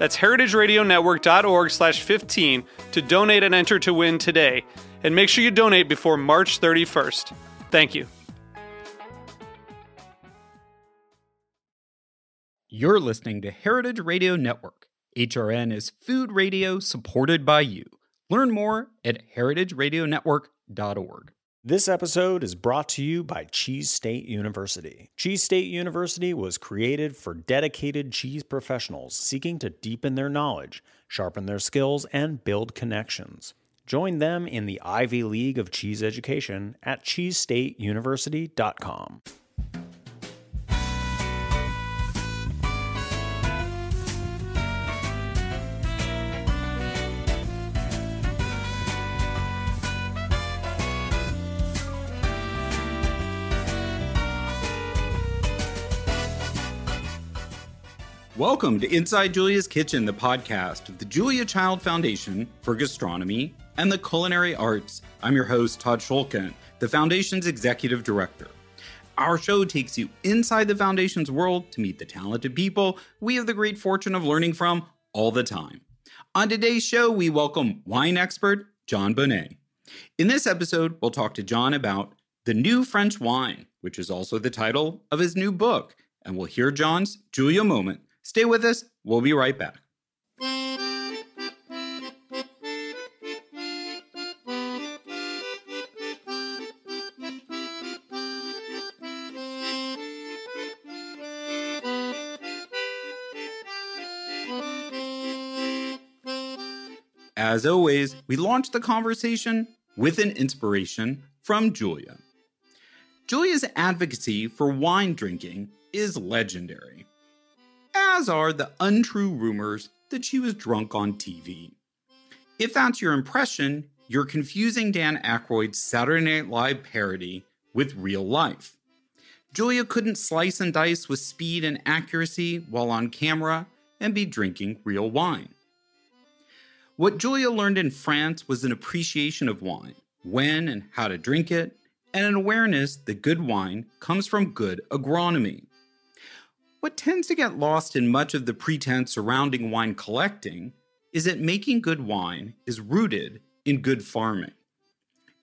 That's heritageradionetwork.org slash 15 to donate and enter to win today. And make sure you donate before March 31st. Thank you. You're listening to Heritage Radio Network. HRN is food radio supported by you. Learn more at heritageradionetwork.org. This episode is brought to you by Cheese State University. Cheese State University was created for dedicated cheese professionals seeking to deepen their knowledge, sharpen their skills, and build connections. Join them in the Ivy League of Cheese Education at cheesestateuniversity.com. Welcome to Inside Julia's Kitchen, the podcast of the Julia Child Foundation for Gastronomy and the Culinary Arts. I'm your host, Todd Schulkin, the Foundation's Executive Director. Our show takes you inside the Foundation's world to meet the talented people we have the great fortune of learning from all the time. On today's show, we welcome wine expert Jon Bonné. In this episode, we'll talk to Jon about the new French wine, which is also the title of his new book, and we'll hear Jon's Julia moment Stay with us. We'll be right back. As always, we launch the conversation with an inspiration from Julia. Julia's advocacy for wine drinking is legendary as are the untrue rumors that she was drunk on TV. If that's your impression, you're confusing Dan Aykroyd's Saturday Night Live parody with real life. Julia couldn't slice and dice with speed and accuracy while on camera and be drinking real wine. What Julia learned in France was an appreciation of wine, when and how to drink it, and an awareness that good wine comes from good agronomy. What tends to get lost in much of the pretense surrounding wine collecting is that making good wine is rooted in good farming.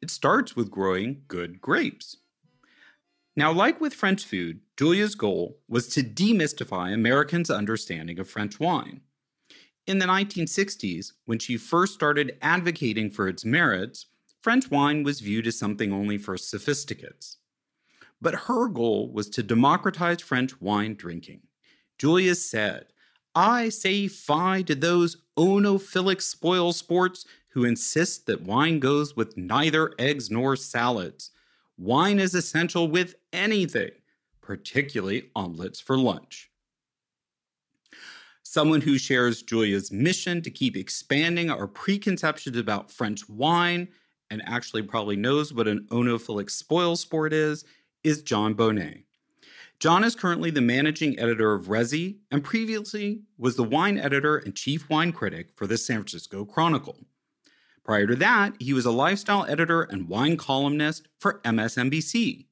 It starts with growing good grapes. Now, like with French food, Julia's goal was to demystify Americans' understanding of French wine. In the 1960s, when she first started advocating for its merits, French wine was viewed as something only for sophisticates. But her goal was to democratize French wine drinking. Julia said, I say fie to those enophilic spoil sports who insist that wine goes with neither eggs nor salads. Wine is essential with anything, particularly omelets for lunch. Someone who shares Julia's mission to keep expanding our preconceptions about French wine and actually probably knows what an enophilic spoil sport is is Jon Bonné. Jon is currently the managing editor of Resy and previously was the wine editor and chief wine critic for the San Francisco Chronicle. Prior to that, he was a lifestyle editor and wine columnist for MSNBC,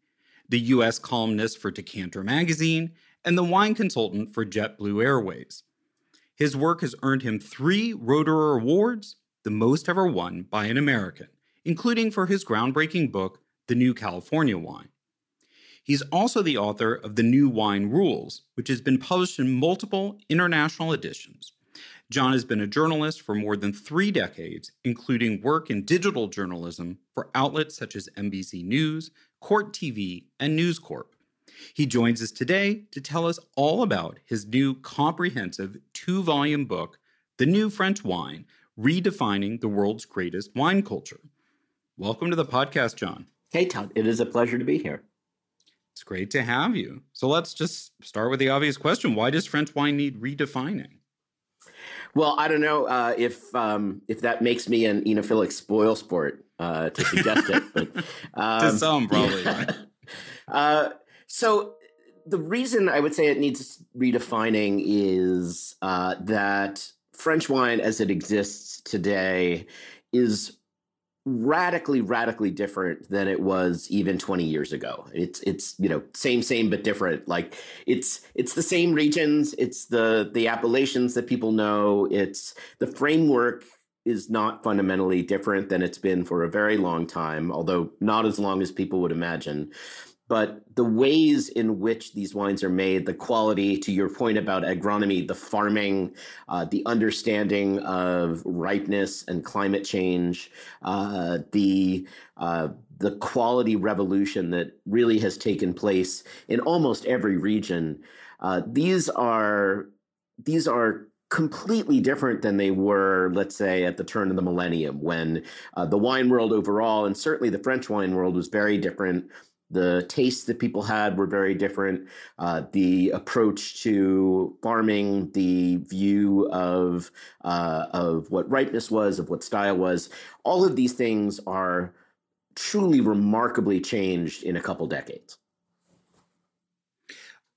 the US columnist for Decanter magazine, and the wine consultant for JetBlue Airways. His work has earned him three Roederer Awards, the most ever won by an American, including for his groundbreaking book, The New California Wine. He's also the author of The New Wine Rules, which has been published in multiple international editions. Jon has been a journalist for more than three decades, including work in digital journalism for outlets such as NBC News, Court TV, and News Corp. He joins us today to tell us all about his new comprehensive two volume book, The New French Wine Redefining the World's Greatest Wine Culture. Welcome to the podcast, Jon. Hey, Todd. It is a pleasure to be here. It's great to have you. So let's just start with the obvious question Why does French wine need redefining? Well, I don't know uh, if um, if that makes me an enophilic spoil sport uh, to suggest it, but um, to some probably. Yeah. uh, so the reason I would say it needs redefining is uh, that French wine, as it exists today, is radically radically different than it was even 20 years ago. It's it's you know same same but different. Like it's it's the same regions. It's the the appellations that people know. It's the framework is not fundamentally different than it's been for a very long time although not as long as people would imagine but the ways in which these wines are made, the quality, to your point about agronomy, the farming, uh, the understanding of ripeness and climate change, uh, the uh, the quality revolution that really has taken place in almost every region. Uh, these are these are completely different than they were, let's say, at the turn of the millennium, when uh, the wine world overall, and certainly the French wine world, was very different the tastes that people had were very different. Uh, the approach to farming, the view of uh, of what ripeness was, of what style was, all of these things are truly remarkably changed in a couple decades.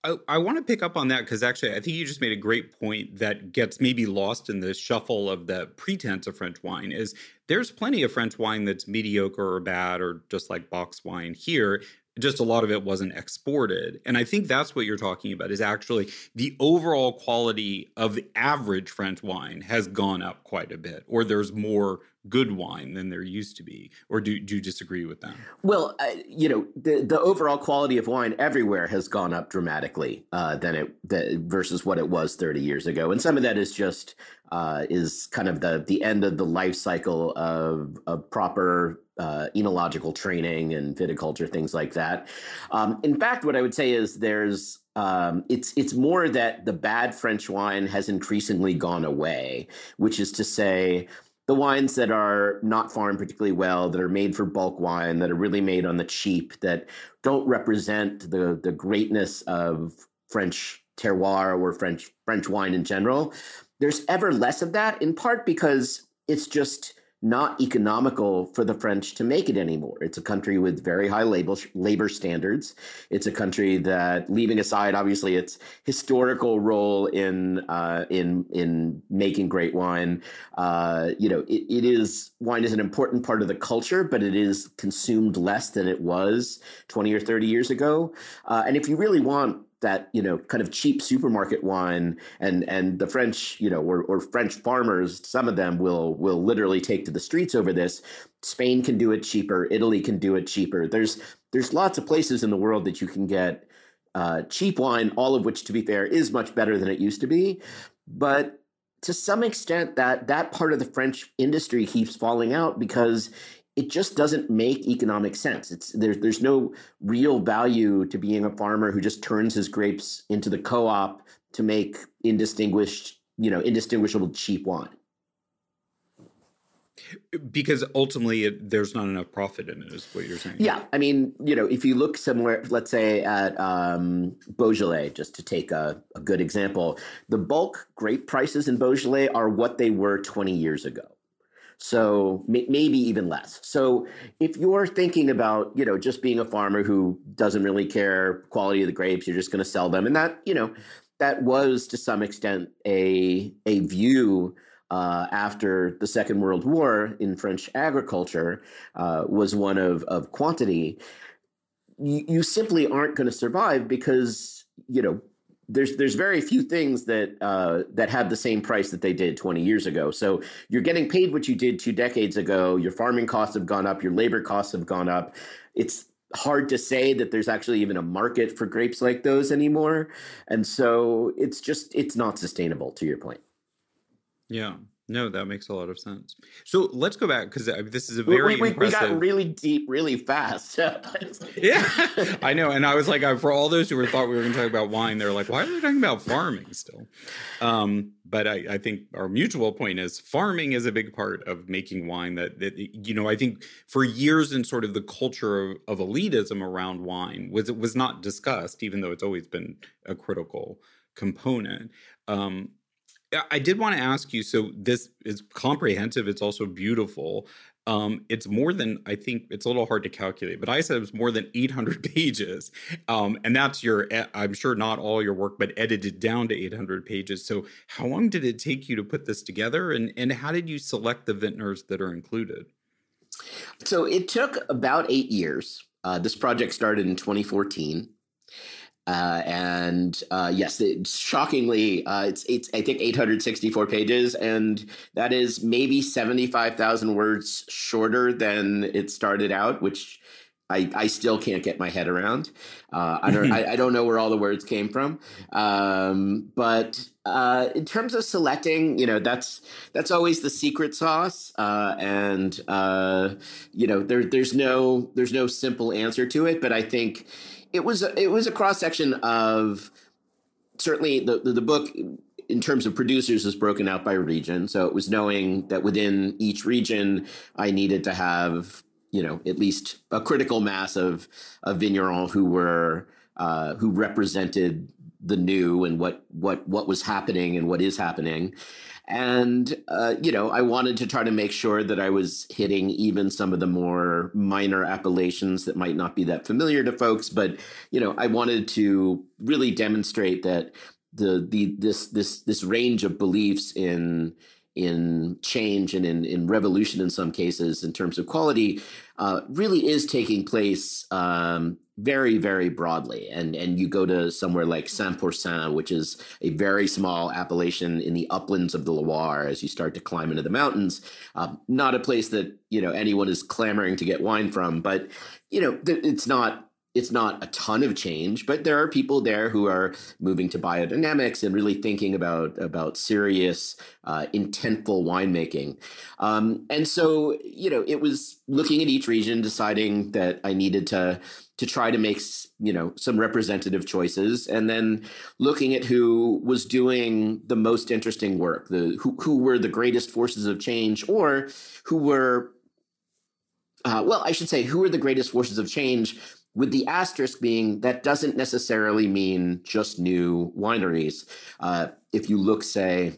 I, I want to pick up on that because actually, I think you just made a great point that gets maybe lost in the shuffle of the pretense of French wine. Is there's plenty of French wine that's mediocre or bad or just like box wine here just a lot of it wasn't exported. And I think that's what you're talking about is actually the overall quality of the average French wine has gone up quite a bit, or there's more good wine than there used to be. Or do, do you disagree with that? Well, uh, you know, the, the overall quality of wine everywhere has gone up dramatically uh, than it the, versus what it was 30 years ago. And some of that is just uh, is kind of the the end of the life cycle of, of proper uh, enological training and viticulture, things like that. Um, in fact, what I would say is there's um, it's it's more that the bad French wine has increasingly gone away, which is to say. The wines that are not farmed particularly well, that are made for bulk wine, that are really made on the cheap, that don't represent the the greatness of French terroir or French French wine in general. There's ever less of that, in part because it's just not economical for the French to make it anymore. It's a country with very high labor, labor standards. It's a country that, leaving aside obviously its historical role in uh, in in making great wine, uh, you know, it, it is wine is an important part of the culture, but it is consumed less than it was twenty or thirty years ago. Uh, and if you really want that you know kind of cheap supermarket wine and and the french you know or, or french farmers some of them will will literally take to the streets over this. Spain can do it cheaper. Italy can do it cheaper. There's there's lots of places in the world that you can get uh, cheap wine all of which to be fair is much better than it used to be. But to some extent that that part of the french industry keeps falling out because it just doesn't make economic sense. It's there's there's no real value to being a farmer who just turns his grapes into the co-op to make indistinguished, you know, indistinguishable cheap wine. Because ultimately, it, there's not enough profit in it, is what you're saying. Yeah, I mean, you know, if you look somewhere, let's say at um, Beaujolais, just to take a, a good example, the bulk grape prices in Beaujolais are what they were 20 years ago so maybe even less. So if you're thinking about, you know, just being a farmer who doesn't really care quality of the grapes, you're just going to sell them, and that, you know, that was to some extent a a view uh, after the Second World War in French agriculture uh, was one of of quantity. You, you simply aren't going to survive because you know there's there's very few things that uh, that have the same price that they did 20 years ago. So you're getting paid what you did two decades ago. Your farming costs have gone up. Your labor costs have gone up. It's hard to say that there's actually even a market for grapes like those anymore, and so it's just it's not sustainable. To your point. Yeah. No, that makes a lot of sense. So let's go back because this is a very we, we, impressive. We got really deep, really fast. yeah, I know. And I was like, for all those who were thought we were going to talk about wine, they're like, why are we talking about farming still? Um, but I, I, think our mutual point is farming is a big part of making wine. That, that you know, I think for years in sort of the culture of, of elitism around wine was it was not discussed, even though it's always been a critical component. Um, I did want to ask you. So this is comprehensive. It's also beautiful. Um, it's more than I think. It's a little hard to calculate, but I said it was more than 800 pages, um, and that's your. I'm sure not all your work, but edited down to 800 pages. So how long did it take you to put this together, and and how did you select the vintners that are included? So it took about eight years. Uh, this project started in 2014. Uh, and uh, yes, it, shockingly, uh, it's it's I think 864 pages, and that is maybe 75,000 words shorter than it started out, which I, I still can't get my head around. Uh, I don't I, I, don't know where all the words came from. Um, but uh, in terms of selecting, you know, that's that's always the secret sauce, uh, and you know, there there's no there's no simple answer to it. But I think it was it was a cross section of certainly the, the, the book in terms of producers is broken out by region. So it was knowing that within each region, I needed to have you know at least a critical mass of of vignerons who were uh, who represented the new and what what what was happening and what is happening and, uh, you know, I wanted to try to make sure that I was hitting even some of the more minor appellations that might not be that familiar to folks. But, you know, I wanted to really demonstrate that the the this this this range of beliefs in in change and in, in revolution in some cases in terms of quality uh, really is taking place um, very very broadly and and you go to somewhere like Saint-Pourçain which is a very small appellation in the uplands of the Loire as you start to climb into the mountains. Uh, not a place that you know anyone is clamoring to get wine from but you know it's not it's not a ton of change, but there are people there who are moving to biodynamics and really thinking about about serious, uh, intentful winemaking. Um, and so, you know, it was looking at each region, deciding that I needed to to try to make you know some representative choices, and then looking at who was doing the most interesting work, the who who were the greatest forces of change, or who were uh, well, I should say, who are the greatest forces of change with the asterisk being that doesn't necessarily mean just new wineries. Uh, if you look, say,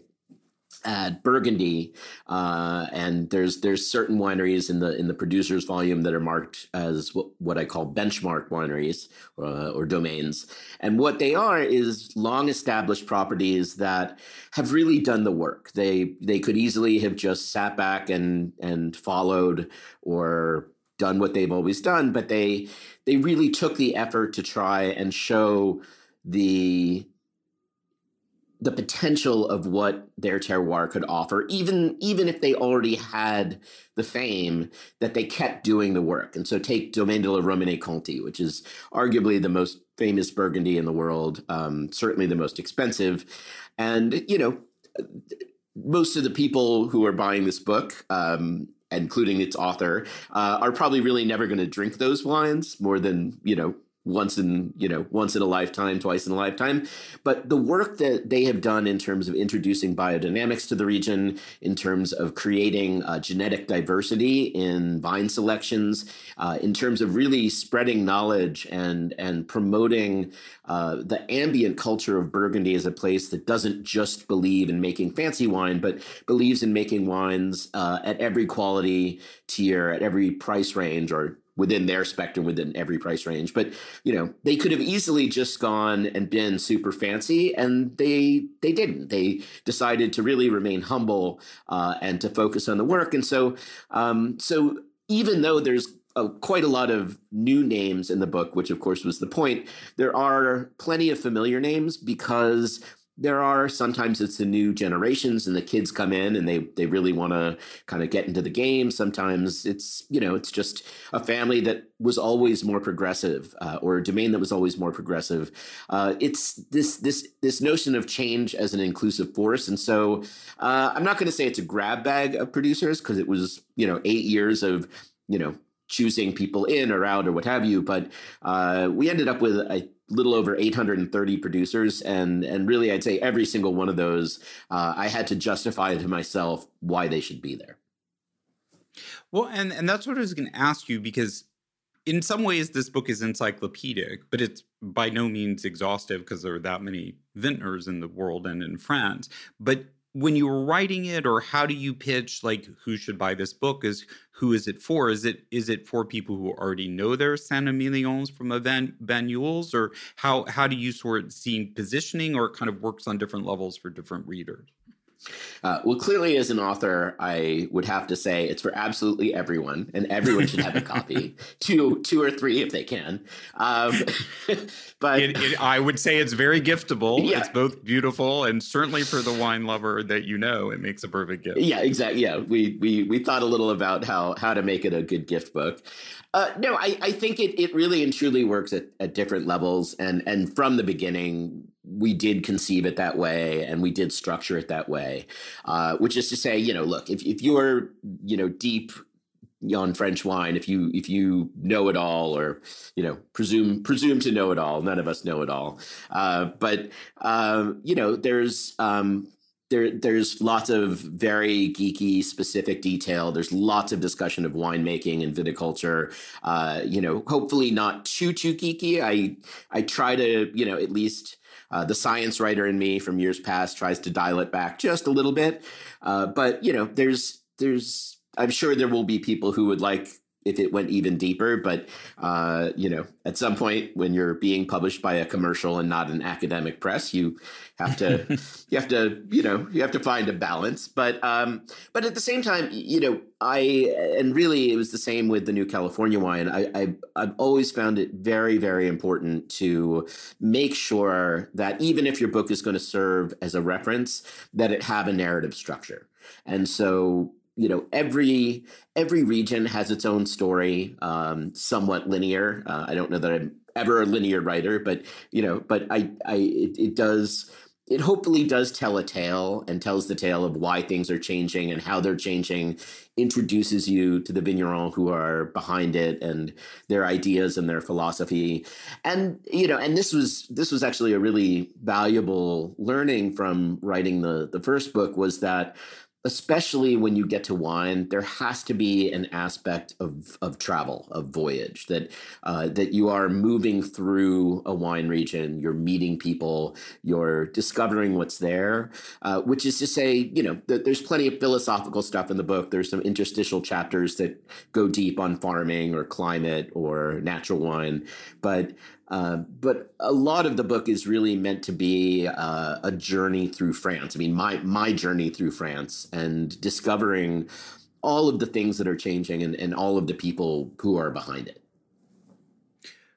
at Burgundy, uh, and there's there's certain wineries in the in the producers volume that are marked as what, what I call benchmark wineries uh, or domains, and what they are is long established properties that have really done the work. They they could easily have just sat back and and followed or done what they've always done, but they they really took the effort to try and show the the potential of what their terroir could offer, even even if they already had the fame, that they kept doing the work. And so, take Domaine de la Romanée-Conti, which is arguably the most famous Burgundy in the world, um, certainly the most expensive, and you know, most of the people who are buying this book um, including its author, uh, are probably really never going to drink those wines more than you know once in you know once in a lifetime twice in a lifetime. But the work that they have done in terms of introducing biodynamics to the region in terms of creating uh, genetic diversity in vine selections uh, in terms of really spreading knowledge and and promoting uh, the ambient culture of burgundy as a place that doesn't just believe in making fancy wine but believes in making wines uh, at every quality tier at every price range or within their spectrum within every price range. But you know they could have easily just gone and been super fancy and they they didn't. They decided to really remain humble uh, and to focus on the work. And so um, so even though there's a, quite a lot of new names in the book which of course was the point there are plenty of familiar names because there are. Sometimes it's the new generations and the kids come in and they they really want to kind of get into the game. Sometimes it's you know it's just a family that was always more progressive uh, or a domain that was always more progressive. Uh, it's this this this notion of change as an inclusive force. And so uh, i'm not going to say it's a grab bag of producers because it was you know eight years of you know choosing people in or out or what have you. But uh, we ended up with a little over 830 producers and and really i'd say every single one of those uh, i had to justify to myself why they should be there. Well and and that's what i was going to ask you because in some ways this book is encyclopedic but it's by no means exhaustive because there are that many vintners in the world and in france. But when you were writing it or how do you pitch like who should buy this book is who is it for? Is it is it for people who already know their Saint-Emilions from a Van Banyuls or how how do you sort of see positioning or kind of works on different levels for different readers uh, well, clearly, as an author, I would have to say it's for absolutely everyone, and everyone should have a copy, two, two or three if they can. Um, but it, it, I would say it's very giftable. Yeah. It's both beautiful and certainly for the wine lover that you know, it makes a perfect gift. Yeah, exactly. Yeah, we we we thought a little about how how to make it a good gift book. Uh, no, I, I think it, it really and truly works at, at different levels. And, and from the beginning, we did conceive it that way and we did structure it that way, uh, which is to say, you know, look, if, if you're, you know, deep on French wine, if you if you know it all, or you know presume presume to know it all, none of us know it all. Uh, but uh, you know, there's um, there there's lots of very geeky specific detail. There's lots of discussion of winemaking and viticulture. Uh, you know hopefully not too too geeky. I i try to you know at least uh, the science writer in me from years past tries to dial it back just a little bit. Uh, but you know there's there's i'm sure there will be people who would like if it went even deeper. But uh, you know, at some point when you're being published by a commercial and not an academic press, you have to you have to you know you have to find a balance. But um, but at the same time, you know, I and really it was the same with the new California wine. I, I I've always found it very very important to make sure that even if your book is going to serve as a reference, that it have a narrative structure. And so you know every every region has its own story um, somewhat linear. Uh, i don't know that i'm ever a linear writer but you know but i i it, it does it hopefully does tell a tale and tells the tale of why things are changing and how they're changing introduces you to the vigneron who are behind it and their ideas and their philosophy. And you know and this was this was actually a really valuable learning from writing the the first book was that especially when you get to wine, there has to be an aspect of, of travel, of voyage, that uh, that you are moving through a wine region, you're meeting people, you're discovering what's there. Uh, which is to say, you know, th- there's plenty of philosophical stuff in the book. There's some interstitial chapters that go deep on farming or climate or natural wine, but uh, but a lot of the book is really meant to be uh, a journey through France. I mean, my my journey through France and discovering all of the things that are changing and, and all of the people who are behind it.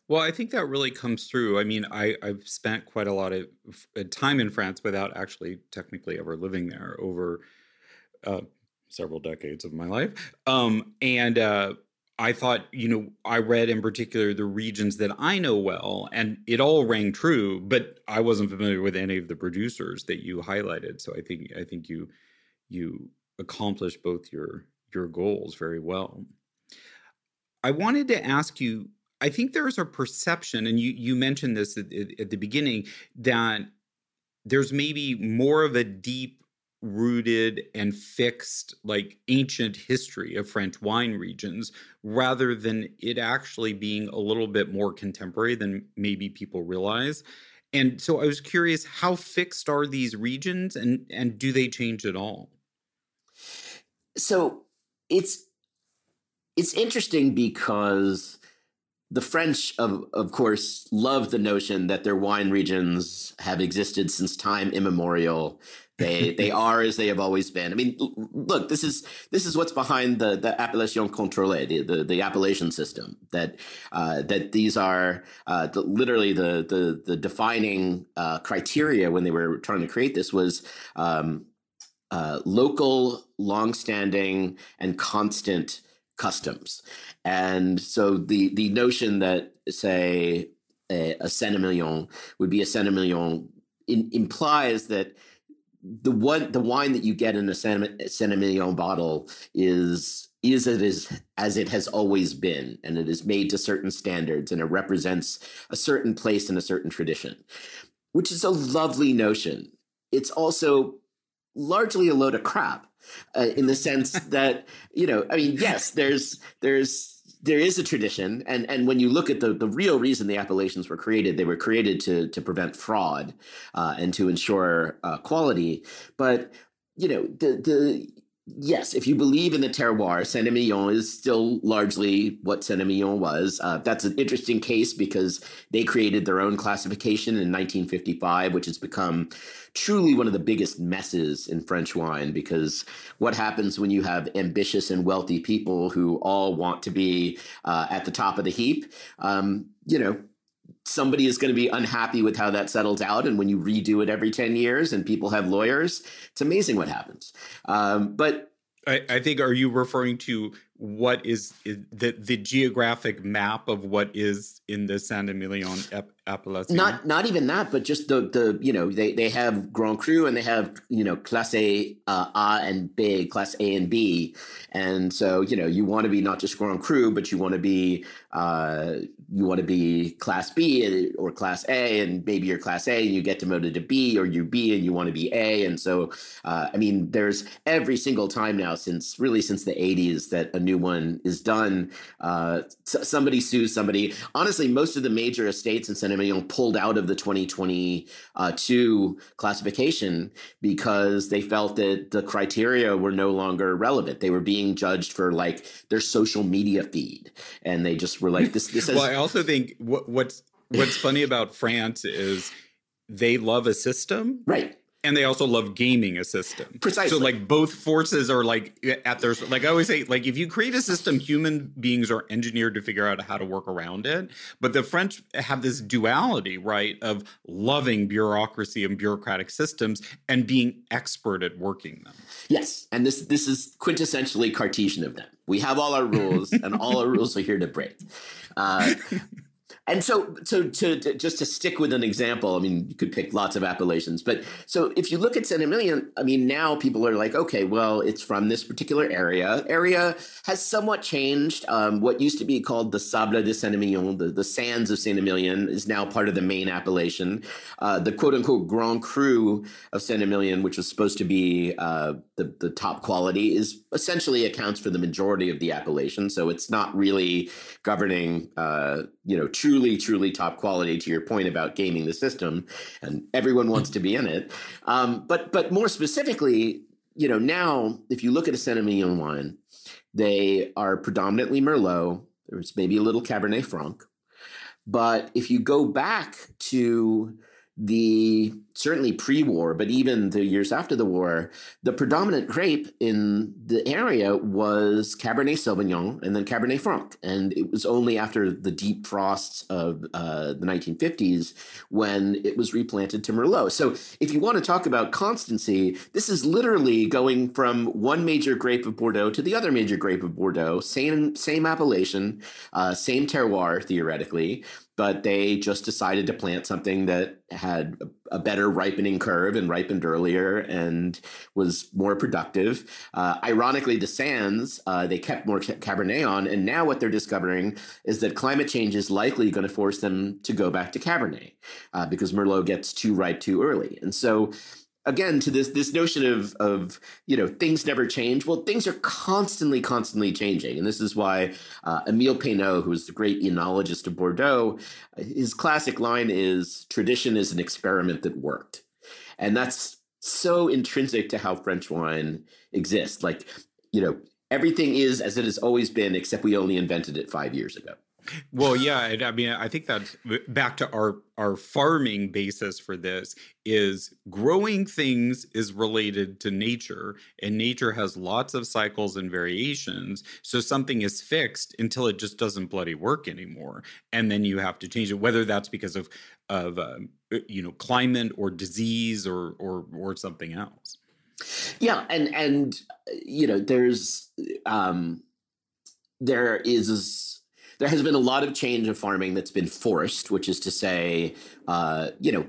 Well, I think that really comes through. I mean, I, I've spent quite a lot of uh, time in France without actually technically ever living there over uh, several decades of my life. Um, and uh, I thought, you know, I read in particular the regions that I know well, and it all rang true, but I wasn't familiar with any of the producers that you highlighted. So I think I think you you accomplished both your your goals very well. I wanted to ask you. I think there's a perception, and you you mentioned this at, at the beginning that there's maybe more of a deep rooted and fixed like ancient history of French wine regions rather than it actually being a little bit more contemporary than maybe people realize. And so I was curious how fixed are these regions and and do they change at all? So it's it's interesting because the French, of of course, love the notion that their wine regions have existed since time immemorial. They they are as they have always been. I mean, look, this is this is what's behind the the appellation contrôlée, the, the, the appellation system. That uh, that these are uh, the, literally the the the defining uh, criteria when they were trying to create this was. Um, uh, local, longstanding, and constant customs. And so the the notion that say a, a Saint-Emilion would be a Saint-Emilion in, implies that the one the wine that you get in a Saint-Emilion bottle is is it is as it has always been and it is made to certain standards and it represents a certain place and a certain tradition which is a lovely notion. It's also largely a load of crap uh, in the sense that you know i mean yes there's there's there is a tradition, and and when you look at the the real reason the appellations were created, they were created to to prevent fraud uh, and to ensure uh, quality. But you know the the Yes, if you believe in the terroir, Saint-Emilion is still largely what Saint-Emilion was. Uh, that's an interesting case because they created their own classification in 1955, which has become truly one of the biggest messes in French wine. Because what happens when you have ambitious and wealthy people who all want to be uh, at the top of the heap? Um, you know, somebody is going to be unhappy with how that settles out. And when you redo it every 10 years and people have lawyers, it's amazing what happens. Um, but I, I, think, are you referring to what is, is, the the geographic map of what is in the Saint Emilion appellation? Not not even that, but just the the you know they they have Grand Cru and they have you know Class A, uh, A and B, Class A and B, and so you know you want to be not just Grand Cru, but you want to be uh, you want to be class B or class A, and maybe you're class A and you get demoted to B, or you B and you want to be A. And so, uh, I mean, there's every single time now since really since the 80s that a new one is done, uh, somebody sues somebody. Honestly, most of the major estates in Saint-Emilion pulled out of the 2022 classification because they felt that the criteria were no longer relevant. They were being judged for like their social media feed, and they just were like, "This, this." well, I also think what, what's what's funny about France is they love a system, right? and they also love gaming a system. Precisely. So like both forces are like at their like I always say like if you create a system, human beings are engineered to figure out how to work around it. But the French have this duality, right, of loving bureaucracy and bureaucratic systems and being expert at working them. Yes, and this this is quintessentially Cartesian of them. We have all our rules, and all our rules are here to break. Uh, and so, so to, to, just to stick with an example, I mean, you could pick lots of appellations, but so if you look at Saint Emilion, I mean, now people are like, okay, well, it's from this particular area. Area has somewhat changed. Um, what used to be called the Sable de Saint Emilion, the, the sands of Saint Emilion, is now part of the main appellation. Uh, the quote unquote Grand Cru of Saint Emilion, which was supposed to be uh, the, the top quality, is essentially accounts for the majority of the appellation. So it's not really governing, uh, you know, truly, truly top quality. To your point about gaming the system, and everyone wants to be in it. Um, but but more specifically, you know, now if you look at a Saint Emilion wine, they are predominantly Merlot. There's maybe a little Cabernet Franc, but if you go back to the certainly pre-war, but even the years after the war, the predominant grape in the area was Cabernet Sauvignon and then Cabernet Franc. And it was only after the deep frosts of uh, the 1950s when it was replanted to Merlot. So if you want to talk about constancy, this is literally going from one major grape of Bordeaux to the other major grape of Bordeaux, same same appellation, uh, same terroir theoretically, but they just decided to plant something that had a, better ripening curve and ripened earlier and was more productive. Uh, ironically, the sands, uh, they kept more Cabernet on. And now what they're discovering is that climate change is likely going to force them to go back to Cabernet uh, because Merlot gets too ripe too early. And so again to this this notion of of you know things never change. Well things are constantly constantly changing. And this is why uh, emile peynaud who's the great enologist of bordeaux his classic line is tradition is an experiment that worked. And that's so intrinsic to how french wine exists. Like you know everything is as it has always been except we only invented it five years ago Well, yeah, I mean, I think that back to our our farming basis for this is growing things is related to nature, and nature has lots of cycles and variations. So something is fixed until it just doesn't bloody work anymore, and then you have to change it, whether that's because of of um, you know climate or disease or or or something else. Yeah, and and you know, there's um, there is there has been a lot of change of farming that's been forced, which is to say, uh, you know,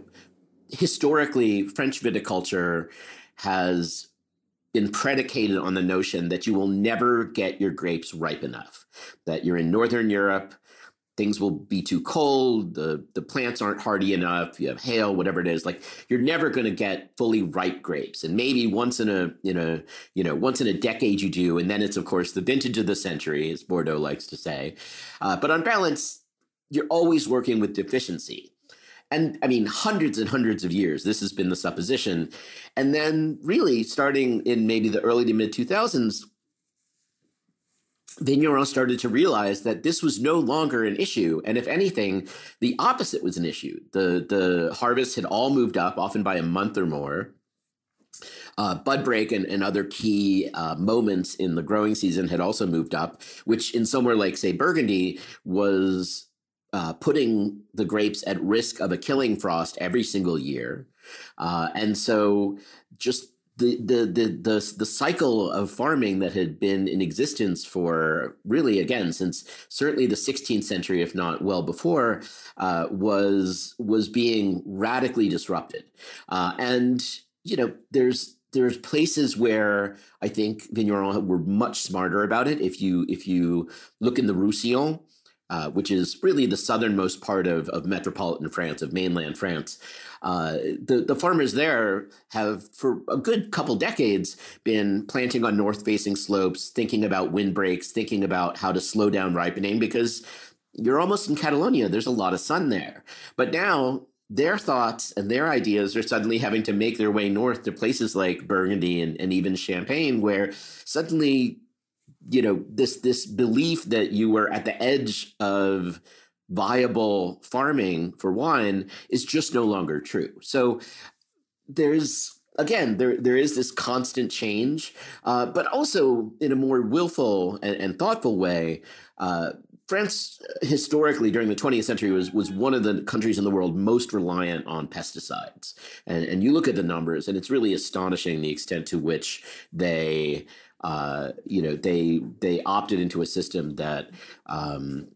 historically, French viticulture has been predicated on the notion that you will never get your grapes ripe enough, that you're in Northern Europe, things will be too cold the the plants aren't hardy enough you have hail whatever it is like you're never going to get fully ripe grapes. And maybe once in a you know, you know once in a decade you do and then it's of course the vintage of the century as bordeaux likes to say. Uh, but on balance you're always working with deficiency. And i mean hundreds and hundreds of years this has been the supposition. And then really starting in maybe the early to mid 2000s Vignerons started to realize that this was no longer an issue. And if anything, the opposite was an issue. The, the harvests had all moved up, often by a month or more. Uh, bud break and, and other key uh, moments in the growing season had also moved up, which in somewhere like, say, Burgundy was uh, putting the grapes at risk of a killing frost every single year. Uh, and so just the, the the the the cycle of farming that had been in existence for really again since certainly the 16th century, if not well before, uh, was was being radically disrupted, uh, and you know there's there's places where I think vignerons were much smarter about it. If you if you look in the Roussillon, uh, which is really the southernmost part of, of metropolitan France, of mainland France. Uh, the, the farmers there have, for a good couple decades, been planting on north facing slopes, thinking about windbreaks, thinking about how to slow down ripening because you're almost in Catalonia. There's a lot of sun there. But now their thoughts and their ideas are suddenly having to make their way north to places like Burgundy and, and even Champagne, where suddenly you know this this belief that you were at the edge of viable farming for wine is just no longer true so there's again there there is this constant change uh, but also in a more willful and, and thoughtful way uh, France historically during the 20th century was was one of the countries in the world most reliant on pesticides. And, and you look at the numbers, and it's really astonishing the extent to which they uh, you know, they they opted into a system that um,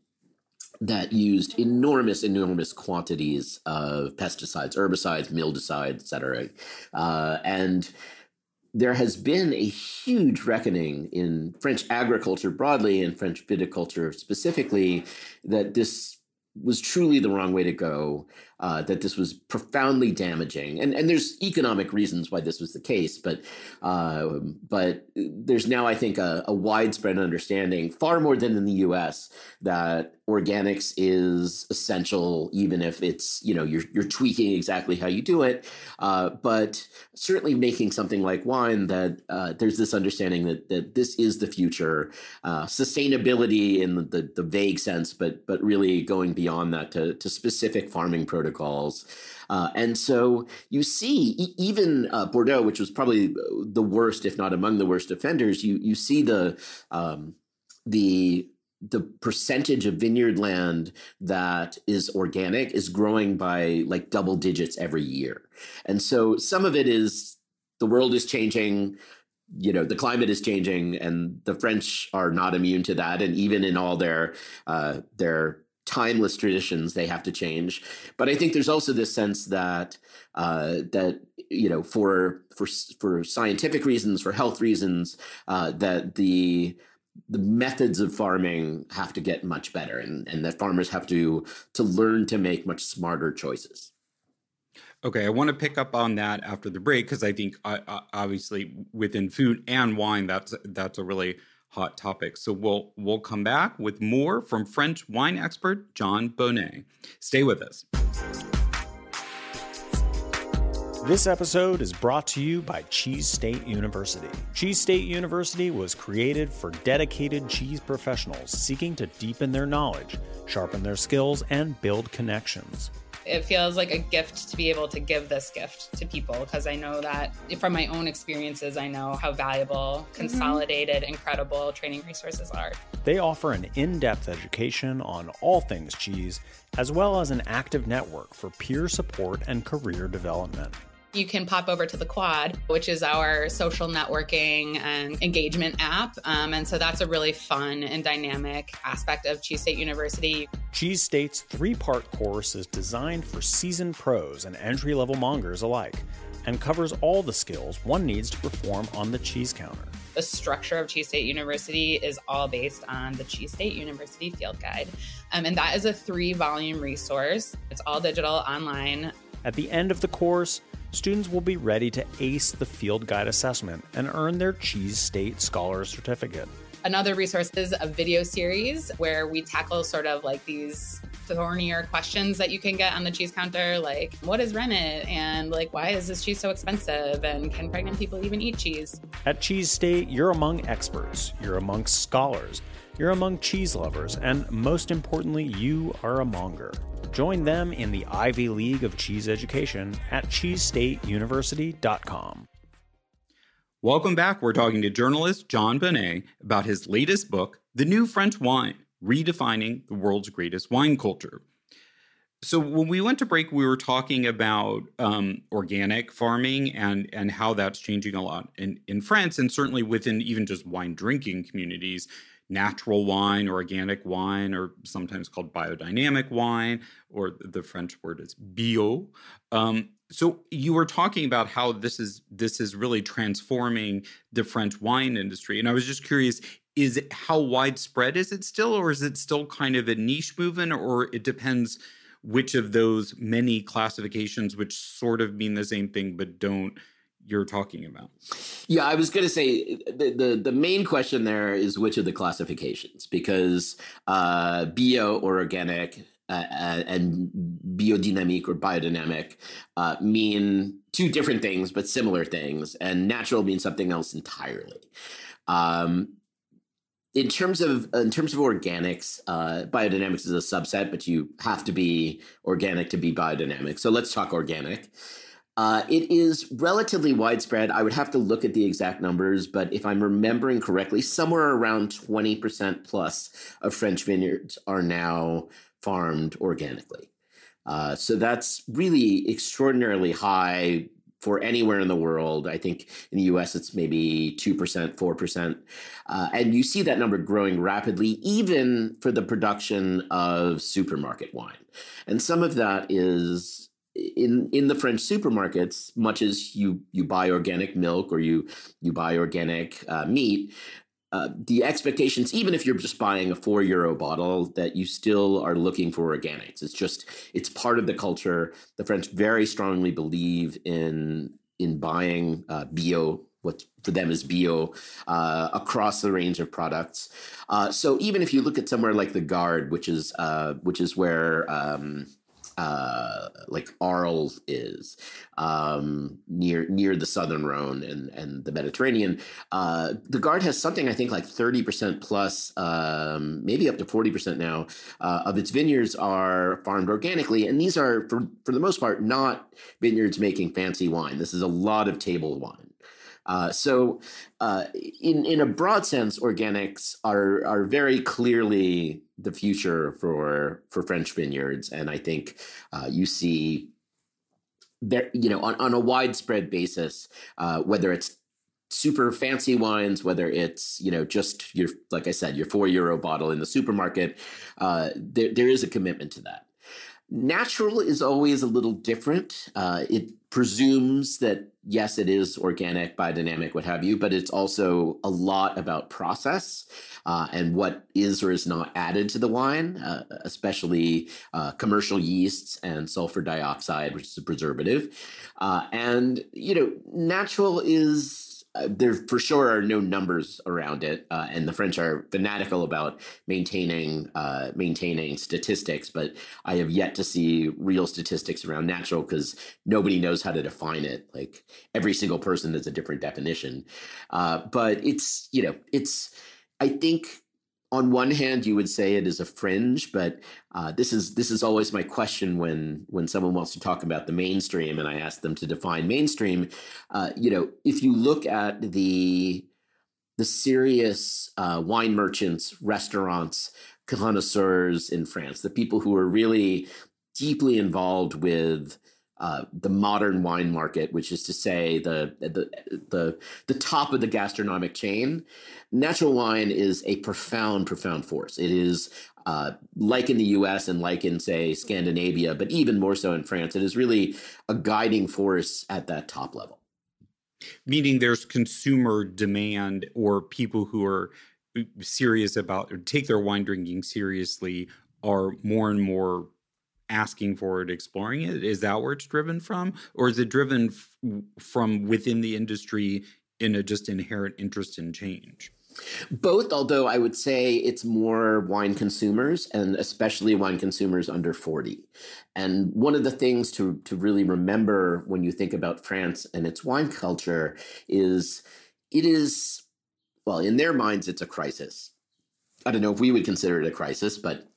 that used enormous, enormous quantities of pesticides, herbicides, mildicides, et cetera. Uh, and there has been a huge reckoning in French agriculture broadly and French viticulture specifically that this was truly the wrong way to go uh, that this was profoundly damaging, and and there's economic reasons why this was the case, but uh, but there's now I think a, a, widespread understanding, far more than in the U.S., that organics is essential, even if it's you know you're you're tweaking exactly how you do it, uh, but certainly making something like wine that uh, there's this understanding that that this is the future, uh, sustainability in the, the, the vague sense, but but really going beyond that to to specific farming protocols protocols. Uh, and so you see, e- even uh, Bordeaux, which was probably the worst, if not among the worst offenders, you you see the um, the the percentage of vineyard land that is organic is growing by like double digits every year. And so some of it is the world is changing you know the climate is changing and the french are not immune to that and even in all their uh, their timeless traditions they have to change. But i think there's also this sense that uh, that you know for for for scientific reasons for health reasons uh, that the the methods of farming have to get much better and, and that farmers have to to learn to make much smarter choices. Okay, I want to pick up on that after the break because I think uh, uh, obviously within food and wine, that's that's a really hot topic. So we'll we'll come back with more from French wine expert Jon Bonné. Stay with us. This episode is brought to you by Cheese State University. Cheese State University was created for dedicated cheese professionals seeking to deepen their knowledge, sharpen their skills, and build connections. It feels like a gift to be able to give this gift to people because I know that from my own experiences, I know how valuable consolidated, mm-hmm. incredible training resources are. They offer an in depth education on all things cheese, as well as an active network for peer support and career development you can pop over to the Quad, which is our social networking and engagement app. Um, and so that's a really fun and dynamic aspect of Cheese State University. Cheese State's three part course is designed for seasoned pros and entry level mongers alike and covers all the skills one needs to perform on the cheese counter. The structure of Cheese State University is all based on the Cheese State University Field Guide. Um, and that is a three volume resource. It's all digital online. At the end of the course, students will be ready to ace the field guide assessment and earn their Cheese State Scholar Certificate. Another resource is a video series where we tackle sort of like these thornier questions that you can get on the cheese counter, like what is rennet and like why is this cheese so expensive and can pregnant people even eat cheese? At Cheese State, you're among experts, you're amongst scholars, you're among cheese lovers, and most importantly, you are a monger. Join them in the Ivy League of Cheese Education at cheesestateuniversity.com. Welcome back. We're talking to journalist Jon Bonné about his latest book, The New French Wine Redefining the World's Greatest Wine Culture. So when we went to break, we were talking about um, organic farming and and how that's changing a lot in in France, and certainly within even just wine drinking communities natural wine or organic wine, or sometimes called biodynamic wine, or the French word is bio. Um, so you were talking about how this is this is really transforming the French wine industry, and I was just curious: is it how widespread is it still, or is it still kind of a niche movement, or it depends which of those many classifications, which sort of mean the same thing but don't you're talking about. Yeah, I was going to say the, the, the main question there is which of the classifications because uh, bio or organic uh, uh and biodynamic or biodynamic uh, mean two different things but similar things, and natural means something else entirely. Um, in terms of in terms of organics, uh, biodynamics is a subset, but you have to be organic to be biodynamic. So let's talk organic. Uh, it is relatively widespread. I would have to look at the exact numbers, but if I'm remembering correctly, somewhere around 20% plus of French vineyards are now farmed organically. Uh, so that's really extraordinarily high for anywhere in the world. I think in the US it's maybe 2%, 4%. Uh, and you see that number growing rapidly, even for the production of supermarket wine. And some of that is in in the French supermarkets, much as you you buy organic milk or you you buy organic uh, meat, uh, the expectations, even if you're just buying a four euro bottle, that you still are looking for organics. It's just it's part of the culture. The French very strongly believe in in buying uh, bio. What for them is bio uh, across the range of products. Uh, so even if you look at somewhere like the Gard, which is uh, which is where um, uh, like Arles is um, near near the Southern Rhone and and the Mediterranean. Uh, the Gard has something I think like thirty percent plus, um, maybe up to forty percent now uh, of its vineyards are farmed organically, and these are for for the most part not vineyards making fancy wine. This is a lot of table wine. Uh, so, uh, in in a broad sense, organics are are very clearly the future for for French vineyards, and I think uh, you see there, you know, on, on a widespread basis, uh, whether it's super fancy wines, whether it's you know just your like I said, your four euro bottle in the supermarket, uh, there there is a commitment to that. Natural is always a little different. Uh, it presumes that yes, it is organic, biodynamic, what have you, but it's also a lot about process uh, and what is or is not added to the wine, uh, especially uh, commercial yeasts and sulfur dioxide, which is a preservative. Uh, and you know, natural is uh, there for sure are no numbers around it, uh, and the French are fanatical about maintaining uh, maintaining statistics. But I have yet to see real statistics around natural because nobody knows how to define it. Like every single person has a different definition. Uh, but it's you know it's I think on one hand you would say it is a fringe but uh, this is this is always my question when when someone wants to talk about the mainstream and i ask them to define mainstream. Uh, you know if you look at the the serious uh, wine merchants restaurants connoisseurs in france the people who are really deeply involved with uh, the modern wine market, which is to say the, the the the top of the gastronomic chain, natural wine is a profound, profound force. It is uh, like in the U.S. and like in say Scandinavia, but even more so in France. It is really a guiding force at that top level. Meaning, there's consumer demand or people who are uh, serious about or take their wine drinking seriously are more and more asking for it, exploring it? Is that where it's driven from, or is it driven f- from within the industry in a just inherent interest in change? Both, although I would say it's more wine consumers and especially wine consumers under 40. And one of the things to, to really remember when you think about France and its wine culture is it is, well, in their minds, it's a crisis. I don't know if we would consider it a crisis, but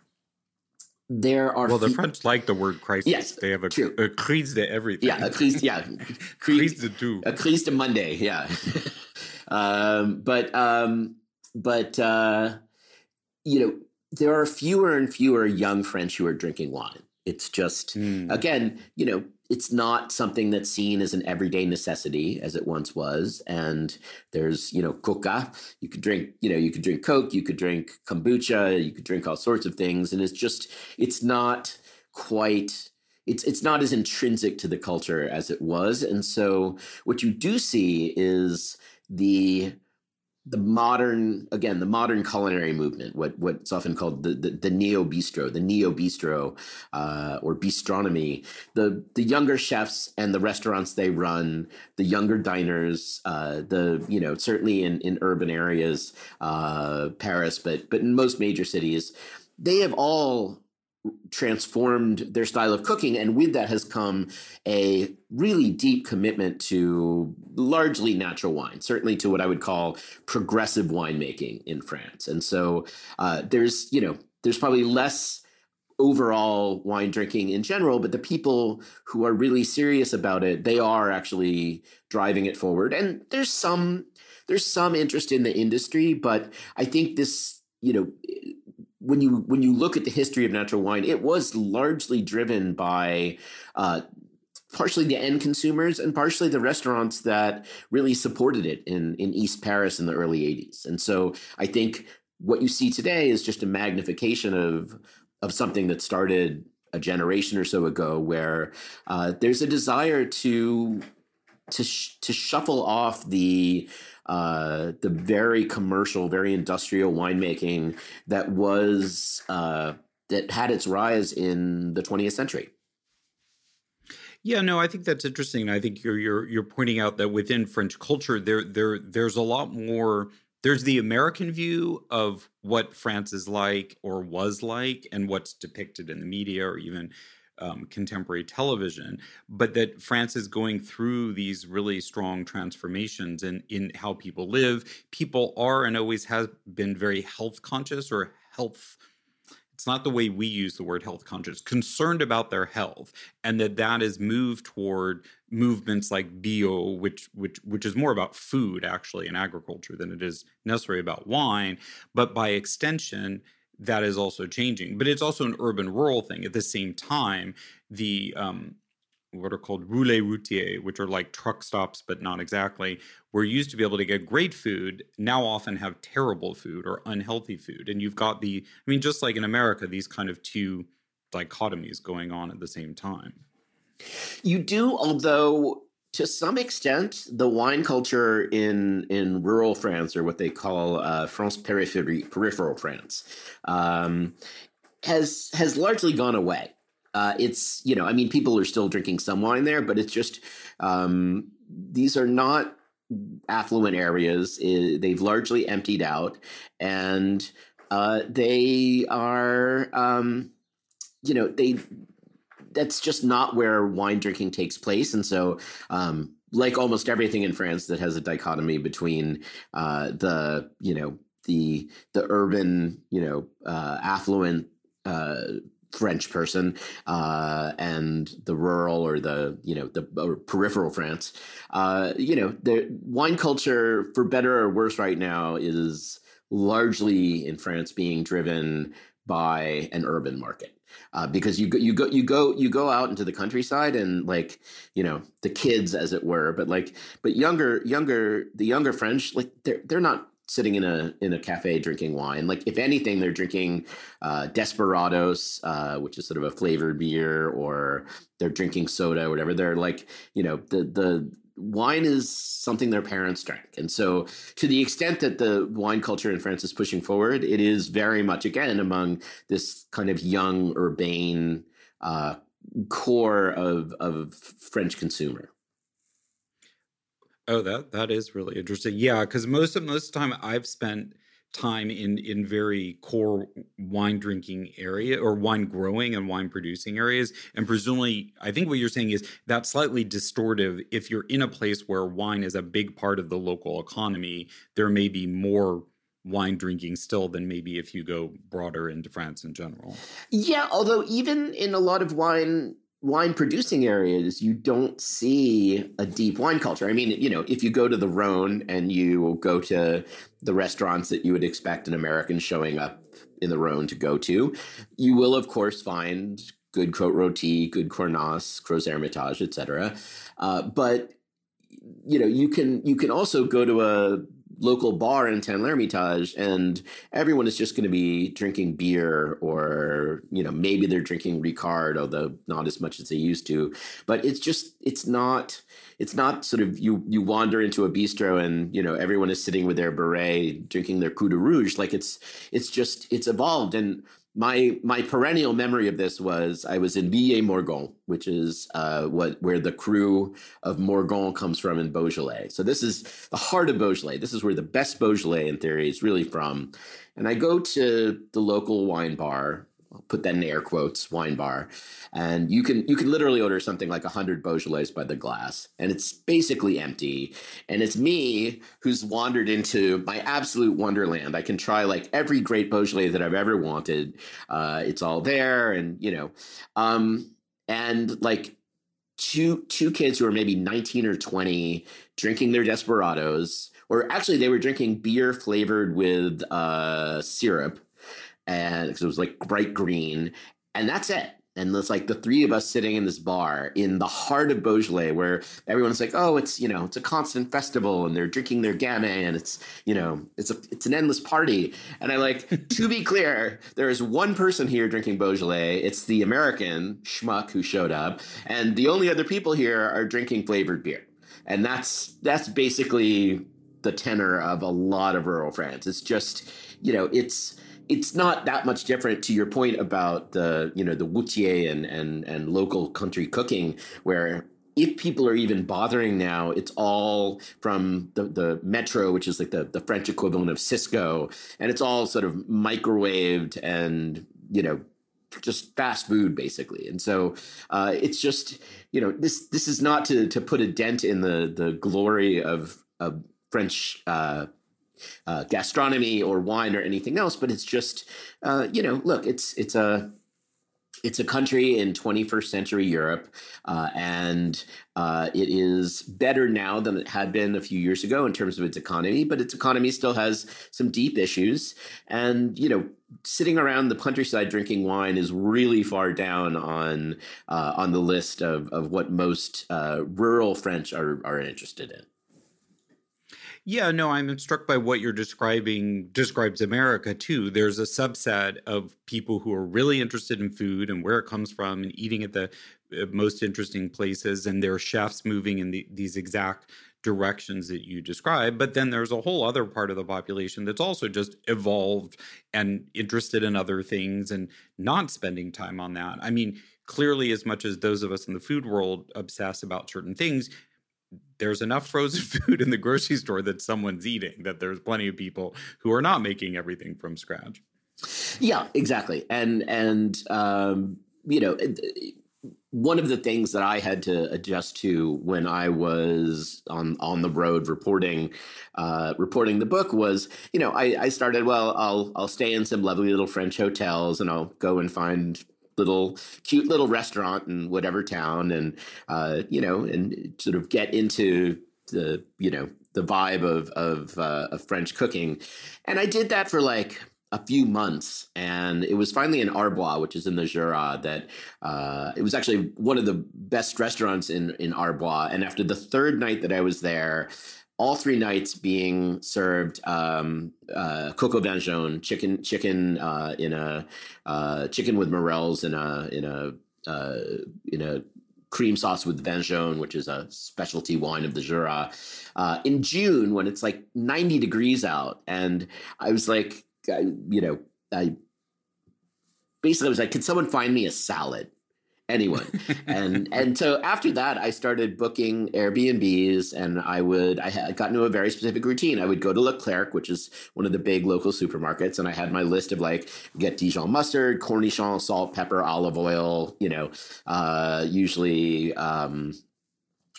there are well the french like the word crisis. Yes they have a, true. a crise de everything. Yeah a crise yeah. Crise de tout. a crise de monday yeah. Um, but um, but uh, you know there are fewer and fewer young french who are drinking wine. It's just mm. again you know it's not something that's seen as an everyday necessity as it once was and there's you know coca. You could drink you know you could drink coke you could drink kombucha you could drink all sorts of things and it's just it's not quite it's it's not as intrinsic to the culture as it was and so what you do see is the the modern again the modern culinary movement what what's often called the the, the neo bistro the neo bistro uh, or bistronomy. The the younger chefs and the restaurants they run the younger diners uh, the you know certainly in in urban areas uh, paris but but in most major cities they have all transformed their style of cooking and with that has come a really deep commitment to largely natural wine certainly to what i would call progressive winemaking in france. And so uh, there's you know there's probably less overall wine drinking in general but the people who are really serious about it they are actually driving it forward. And there's some there's some interest in the industry but i think this you know when you when you look at the history of natural wine, it was largely driven by uh, partially the end consumers and partially the restaurants that really supported it in in East Paris in the early 80s. And so I think what you see today is just a magnification of of something that started a generation or so ago, where uh, there's a desire to to sh- to shuffle off the uh, the very commercial, very industrial winemaking that was uh, that had its rise in the 20th century. Yeah, no, I think that's interesting. I think you're you're you're pointing out that within French culture, there there there's a lot more. There's the American view of what France is like or was like, and what's depicted in the media, or even um, contemporary television, but that France is going through these really strong transformations in, in how people live. People are and always have been very health conscious or health it's not the way we use the word health conscious concerned about their health and that that is moved toward movements like bio which which which is more about food actually and agriculture than it is necessarily about wine but by extension that is also changing. But it's also an urban rural thing. At the same time, the um, what are called relais routiers, which are like truck stops, but not exactly, were used to be able to get great food, now often have terrible food or unhealthy food. And you've got the, I mean, just like in America, these kind of two dichotomies going on at the same time. You do, although to some extent, the wine culture in in rural France, or what they call uh, France peripherie, peripheral France, um, has has largely gone away. Uh, it's you know, I mean, people are still drinking some wine there, but it's just um, these are not affluent areas. they've largely emptied out, and uh, they are, um, you know, they. That's just not where wine drinking takes place, and so um, like almost everything in France that has a dichotomy between uh, the you know the the urban you know uh, affluent uh, French person uh, and the rural or the you know the peripheral France. Uh, you know, the wine culture, for better or worse, right now is largely in France being driven by an urban market. Uh, because you go, you go, you go, you go out into the countryside and like, you know, the kids, as it were, but like, but younger, younger, the younger French, like they're they're not sitting in a in a cafe drinking wine. Like if anything, they're drinking uh, Desperados, uh, which is sort of a flavored beer, or they're drinking soda or whatever. They're like you know the the wine is something their parents drank, and so to the extent that the wine culture in France is pushing forward, it is very much again among this kind of young urbane uh, core of of French consumer. Oh, that that is really interesting. Yeah, because most of most of the time I've spent time in in very core wine drinking area or wine growing and wine producing areas. And presumably i think what you're saying is that's slightly distortive. If you're in a place where wine is a big part of the local economy there may be more wine drinking still than maybe if you go broader into france in general. Yeah although even in a lot of wine wine producing areas, you don't see a deep wine culture. I mean, you know, if you go to the Rhone and you go to the restaurants that you would expect an American showing up in the Rhone to go to, you will, of course, find good Côte-Rôtie, good Cornas, Crozes-Hermitage, etc. Uh, but you know, you can you can also go to a local bar in Tain-l'Hermitage and everyone is just going to be drinking beer or, you know, maybe they're drinking Ricard, although not as much as they used to. But it's just, it's not, it's not sort of you you wander into a bistro and you know everyone is sitting with their beret drinking their coup de rouge like it's it's just it's evolved and my my perennial memory of this was I was in Villié-Morgon, which is uh, what where the cru of Morgon comes from in Beaujolais. So this is the heart of Beaujolais. This is where the best Beaujolais, in theory, is really from. And I go to the local wine bar I'll put that in air quotes, wine bar. And you can you can literally order something like 100 Beaujolais by the glass. And it's basically empty. And it's me who's wandered into my absolute wonderland. I can try like every great Beaujolais that I've ever wanted. Uh, it's all there. And, you know, um, and like two two kids who are maybe 19 or 20 drinking their desperados or actually they were drinking beer flavored with uh, syrup and because it was like bright green, and that's it. And it's like the three of us sitting in this bar in the heart of Beaujolais, where everyone's like, "Oh, it's you know, it's a constant festival, and they're drinking their gamay, and it's you know, it's a it's an endless party." And I like to be clear, there is one person here drinking Beaujolais. It's the American schmuck who showed up, and the only other people here are drinking flavored beer, and that's that's basically the tenor of a lot of rural France. It's just you know, it's it's not that much different to your point about the you know the routier and and and local country cooking where if people are even bothering now, it's all from the, the Metro, which is like the, the French equivalent of Sysco, and it's all sort of microwaved and you know just fast food basically. And so uh, it's just you know this this is not to to put a dent in the the glory of of French uh, uh, gastronomy or wine or anything else, but it's just uh, you know, look, it's it's a it's a country in 21st century Europe, uh, and uh, it is better now than it had been a few years ago in terms of its economy. But its economy still has some deep issues, and you know, sitting around the countryside drinking wine is really far down on uh, on the list of of what most uh, rural French are are interested in. Yeah, no, I'm struck by what you're describing describes America too. There's a subset of people who are really interested in food and where it comes from and eating at the uh, most interesting places and there are chefs moving in the, these exact directions that you describe but then there's a whole other part of the population that's also just evolved and interested in other things and not spending time on that i mean clearly as much as those of us in the food world obsess about certain things there's enough frozen food in the grocery store that someone's eating, that there's plenty of people who are not making everything from scratch. Yeah, exactly. And and um, you know, one of the things that I had to adjust to when I was on on the road reporting uh, reporting the book was, you know, I, I started well. I'll I'll stay in some lovely little French hotels, and I'll go and find little cute little restaurant in whatever town, and uh, you know, and sort of get into the you know the vibe of of, uh, of French cooking, and I did that for like a few months, and it was finally in Arbois, which is in the Jura, that uh, it was actually one of the best restaurants in in Arbois. And after the third night that I was there, all three nights being served um, uh, vin jaune, chicken chicken uh, in a uh, chicken with morels in a in a uh, in a cream sauce with vin jaune, which is a specialty wine of the Jura. Uh, in June, when it's like 90 degrees out, and I was like, I, you know, I basically was like, can someone find me a salad? Anyone. and and so after that, I started booking Airbnbs, and I would I had got into a very specific routine. I would go to Leclerc, which is one of the big local supermarkets, and I had my list of like get Dijon mustard, cornichon, salt, pepper, olive oil. You know, uh, usually. Um,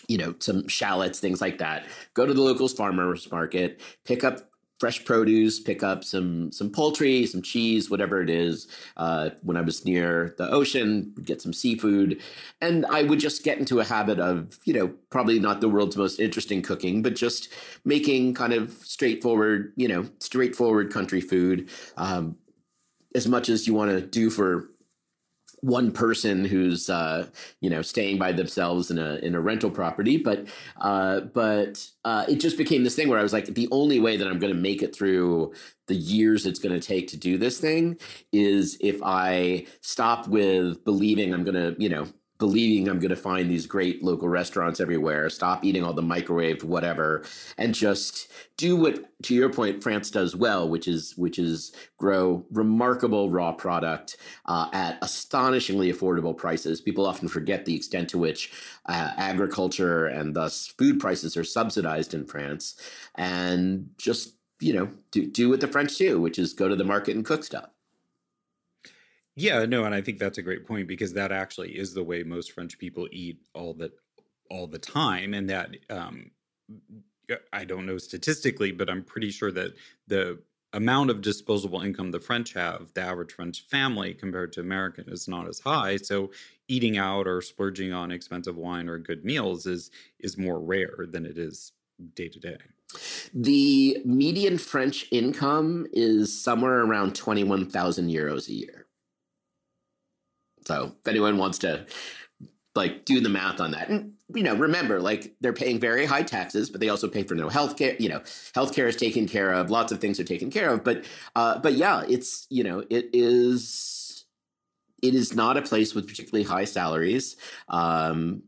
you know, some shallots, things like that. Go to the locals farmers market, pick up fresh produce, pick up some some poultry, some cheese, whatever it is. Uh, when I was near the ocean, get some seafood, and I would just get into a habit of you know probably not the world's most interesting cooking, but just making kind of straightforward you know straightforward country food. Um, as much as you want to do for one person who's uh, you know staying by themselves in a in a rental property, but uh, but uh, it just became this thing where I was like, the only way that I'm going to make it through the years it's going to take to do this thing is if I stop with believing I'm going to you know believing I'm going to find these great local restaurants everywhere, stop eating all the microwaved whatever, and just do what, to your point, France does well, which is which is grow remarkable raw product uh, at astonishingly affordable prices. People often forget the extent to which uh, agriculture and thus food prices are subsidized in France, and just you know do do what the French do, which is go to the market and cook stuff. Yeah, no, and I think that's a great point because that actually is the way most French people eat all the all the time, and that um, I don't know statistically, but I'm pretty sure that the amount of disposable income the French have, the average French family compared to American, is not as high. So eating out or splurging on expensive wine or good meals is is more rare than it is day to day. The median French income is somewhere around twenty one thousand euros a year. So if anyone wants to like do the math on that, and you know, remember, like they're paying very high taxes, but they also pay for no health care. You know, healthcare is taken care of. Lots of things are taken care of. But uh, but yeah, it's you know, it is it is not a place with particularly high salaries. Um,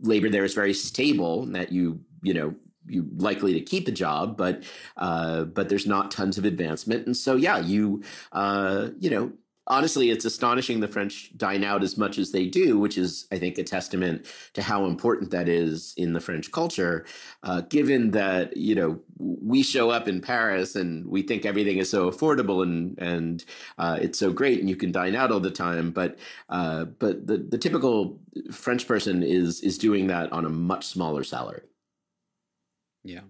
labor there is very stable, that you you know you likely to keep the job, but uh, but there's not tons of advancement, and so yeah, you uh, you know honestly, it's astonishing the French dine out as much as they do, which is, I think, a testament to how important that is in the French culture. Uh, given that you know we show up in Paris and we think everything is so affordable and and uh, it's so great and you can dine out all the time, but uh, but the the typical French person is is doing that on a much smaller salary. Yeah.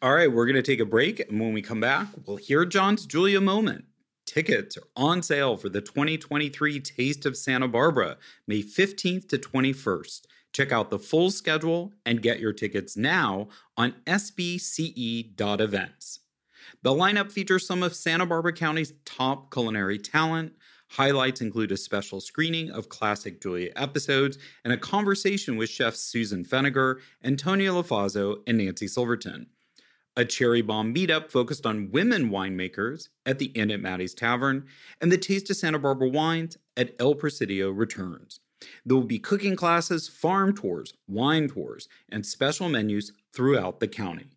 All right, we're going to take a break. And when we come back, we'll hear Jon's Julia moment. Tickets are on sale for the 2023 Taste of Santa Barbara, May 15th to 21st. Check out the full schedule and get your tickets now on sbce.events. The lineup features some of Santa Barbara County's top culinary talent. Highlights include a special screening of classic Julia episodes and a conversation with chefs Susan Feniger, Antonia Lofaso, and Nancy Silverton a Cherry Bombe meetup focused on women winemakers at the Inn at Mattie's Tavern, and the Taste of Santa Barbara wines at El Presidio returns. There will be cooking classes, farm tours, wine tours, and special menus throughout the county.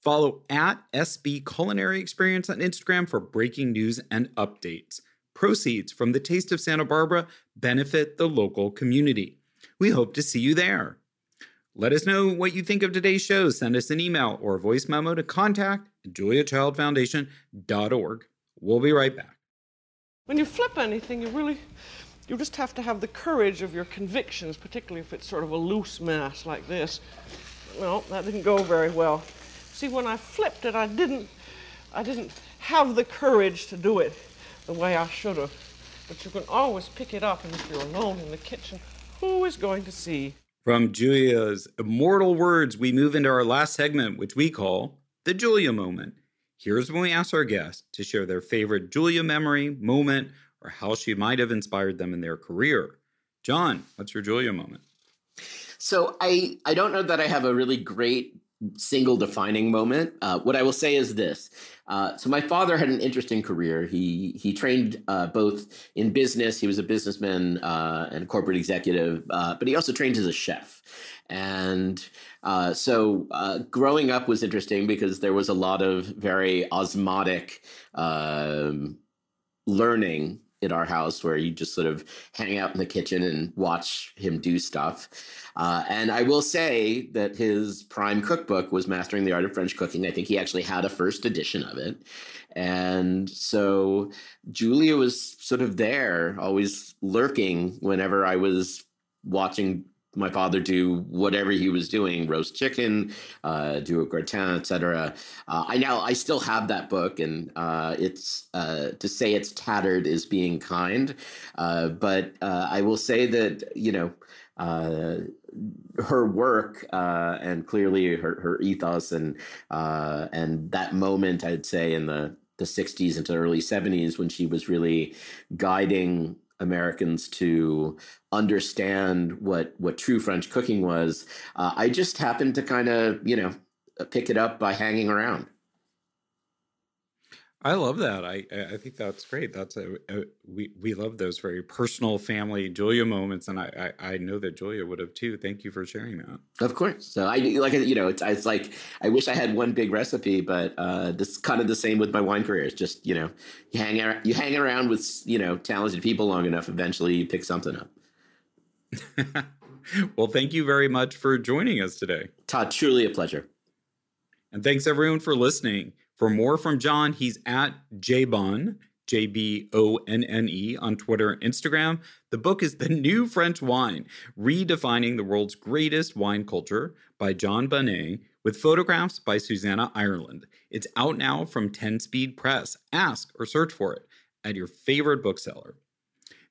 Follow at SB Culinary Experience on Instagram for breaking news and updates. Proceeds from the Taste of Santa Barbara benefit the local community. We hope to see you there. Let us know what you think of today's show. Send us an email or voice memo to contact at juliachildfoundation.org. We'll be right back. When you flip anything, you really, you just have to have the courage of your convictions, particularly if it's sort of a loose mass like this. No, that didn't go very well. See, when I flipped it, I didn't, I didn't have the courage to do it the way I should have. But you can always pick it up, and if you're alone in the kitchen, who is going to see? From Julia's immortal words, we move into our last segment, which we call the Julia moment. Here's when we ask our guests to share their favorite Julia memory, moment, or how she might have inspired them in their career. Jon, what's your Julia moment? So I I don't know that I have a really great single defining moment. Uh, what I will say is this. Uh, so my father had an interesting career. He he trained uh, both in business. He was a businessman uh, and corporate executive, uh, but he also trained as a chef. And uh, so growing up was interesting because there was a lot of very osmotic um, learning in our house where you just sort of hang out in the kitchen and watch him do stuff. Uh, and I will say that his prime cookbook was Mastering the Art of French Cooking. I think he actually had a first edition of it. And so Julia was sort of there, always lurking whenever I was watching my father do whatever he was doing roast chicken uh, do a gratin etc uh, i now i still have that book and uh, it's uh, to say it's tattered is being kind. Uh, but uh, i will say that you know her work and clearly her, her ethos and and that moment i'd say in the the 60s into the early 70s when she was really guiding Americans to understand what what true French cooking was. Uh, I just happened to kind of you know pick it up by hanging around. I love that. I I think that's great. That's a, a, we we love those very personal family Julia moments, and I, I, I know that Julia would have too. Thank you for sharing that. Of course. So I like you know it's it's like I wish I had one big recipe, but uh, this kind of the same with my wine career. It's just you know you hang around, you hang around with you know talented people long enough, eventually you pick something up. well, thank you very much for joining us today, Todd. Truly a pleasure. And thanks everyone for listening. For more from Jon, he's at jbonne, J B O N N E, on Twitter and Instagram. The book is The New French Wine Redefining the World's Greatest Wine Culture by Jon Bonné, with photographs by Susanna Ireland. It's out now from 10 Speed Press. Ask or search for it at your favorite bookseller.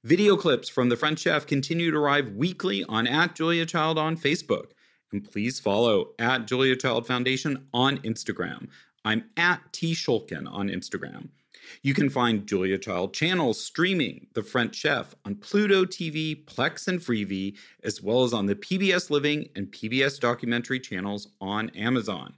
Video clips from the French chef continue to arrive weekly on at Julia Child on Facebook. And please follow at Julia Child Foundation on Instagram. I'm at T. Schulkin on Instagram. You can find Julia Child channels streaming The French Chef on Pluto TV, Plex, and Freevee, as well as on the PBS Living and PBS Documentary channels on Amazon.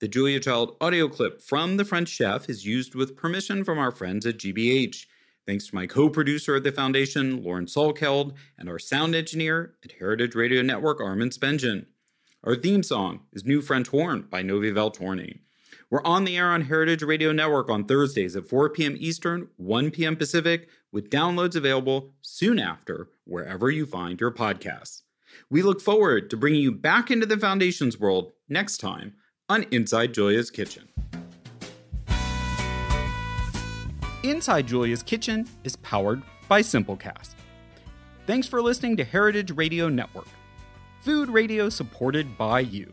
The Julia Child audio clip from The French Chef is used with permission from our friends at GBH. Thanks to my co producer at the Foundation, Lauren Salkeld, and our sound engineer at Heritage Radio Network, Armin Spengen. Our theme song is New French Horn by Novi Valtorni. We're on the air on Heritage Radio Network on Thursdays at 4 p.m. Eastern, 1 p.m. Pacific, with downloads available soon after wherever you find your podcasts. We look forward to bringing you back into the Foundation's world next time on Inside Julia's Kitchen. Inside Julia's Kitchen is powered by Simplecast. Thanks for listening to Heritage Radio Network, food radio supported by you.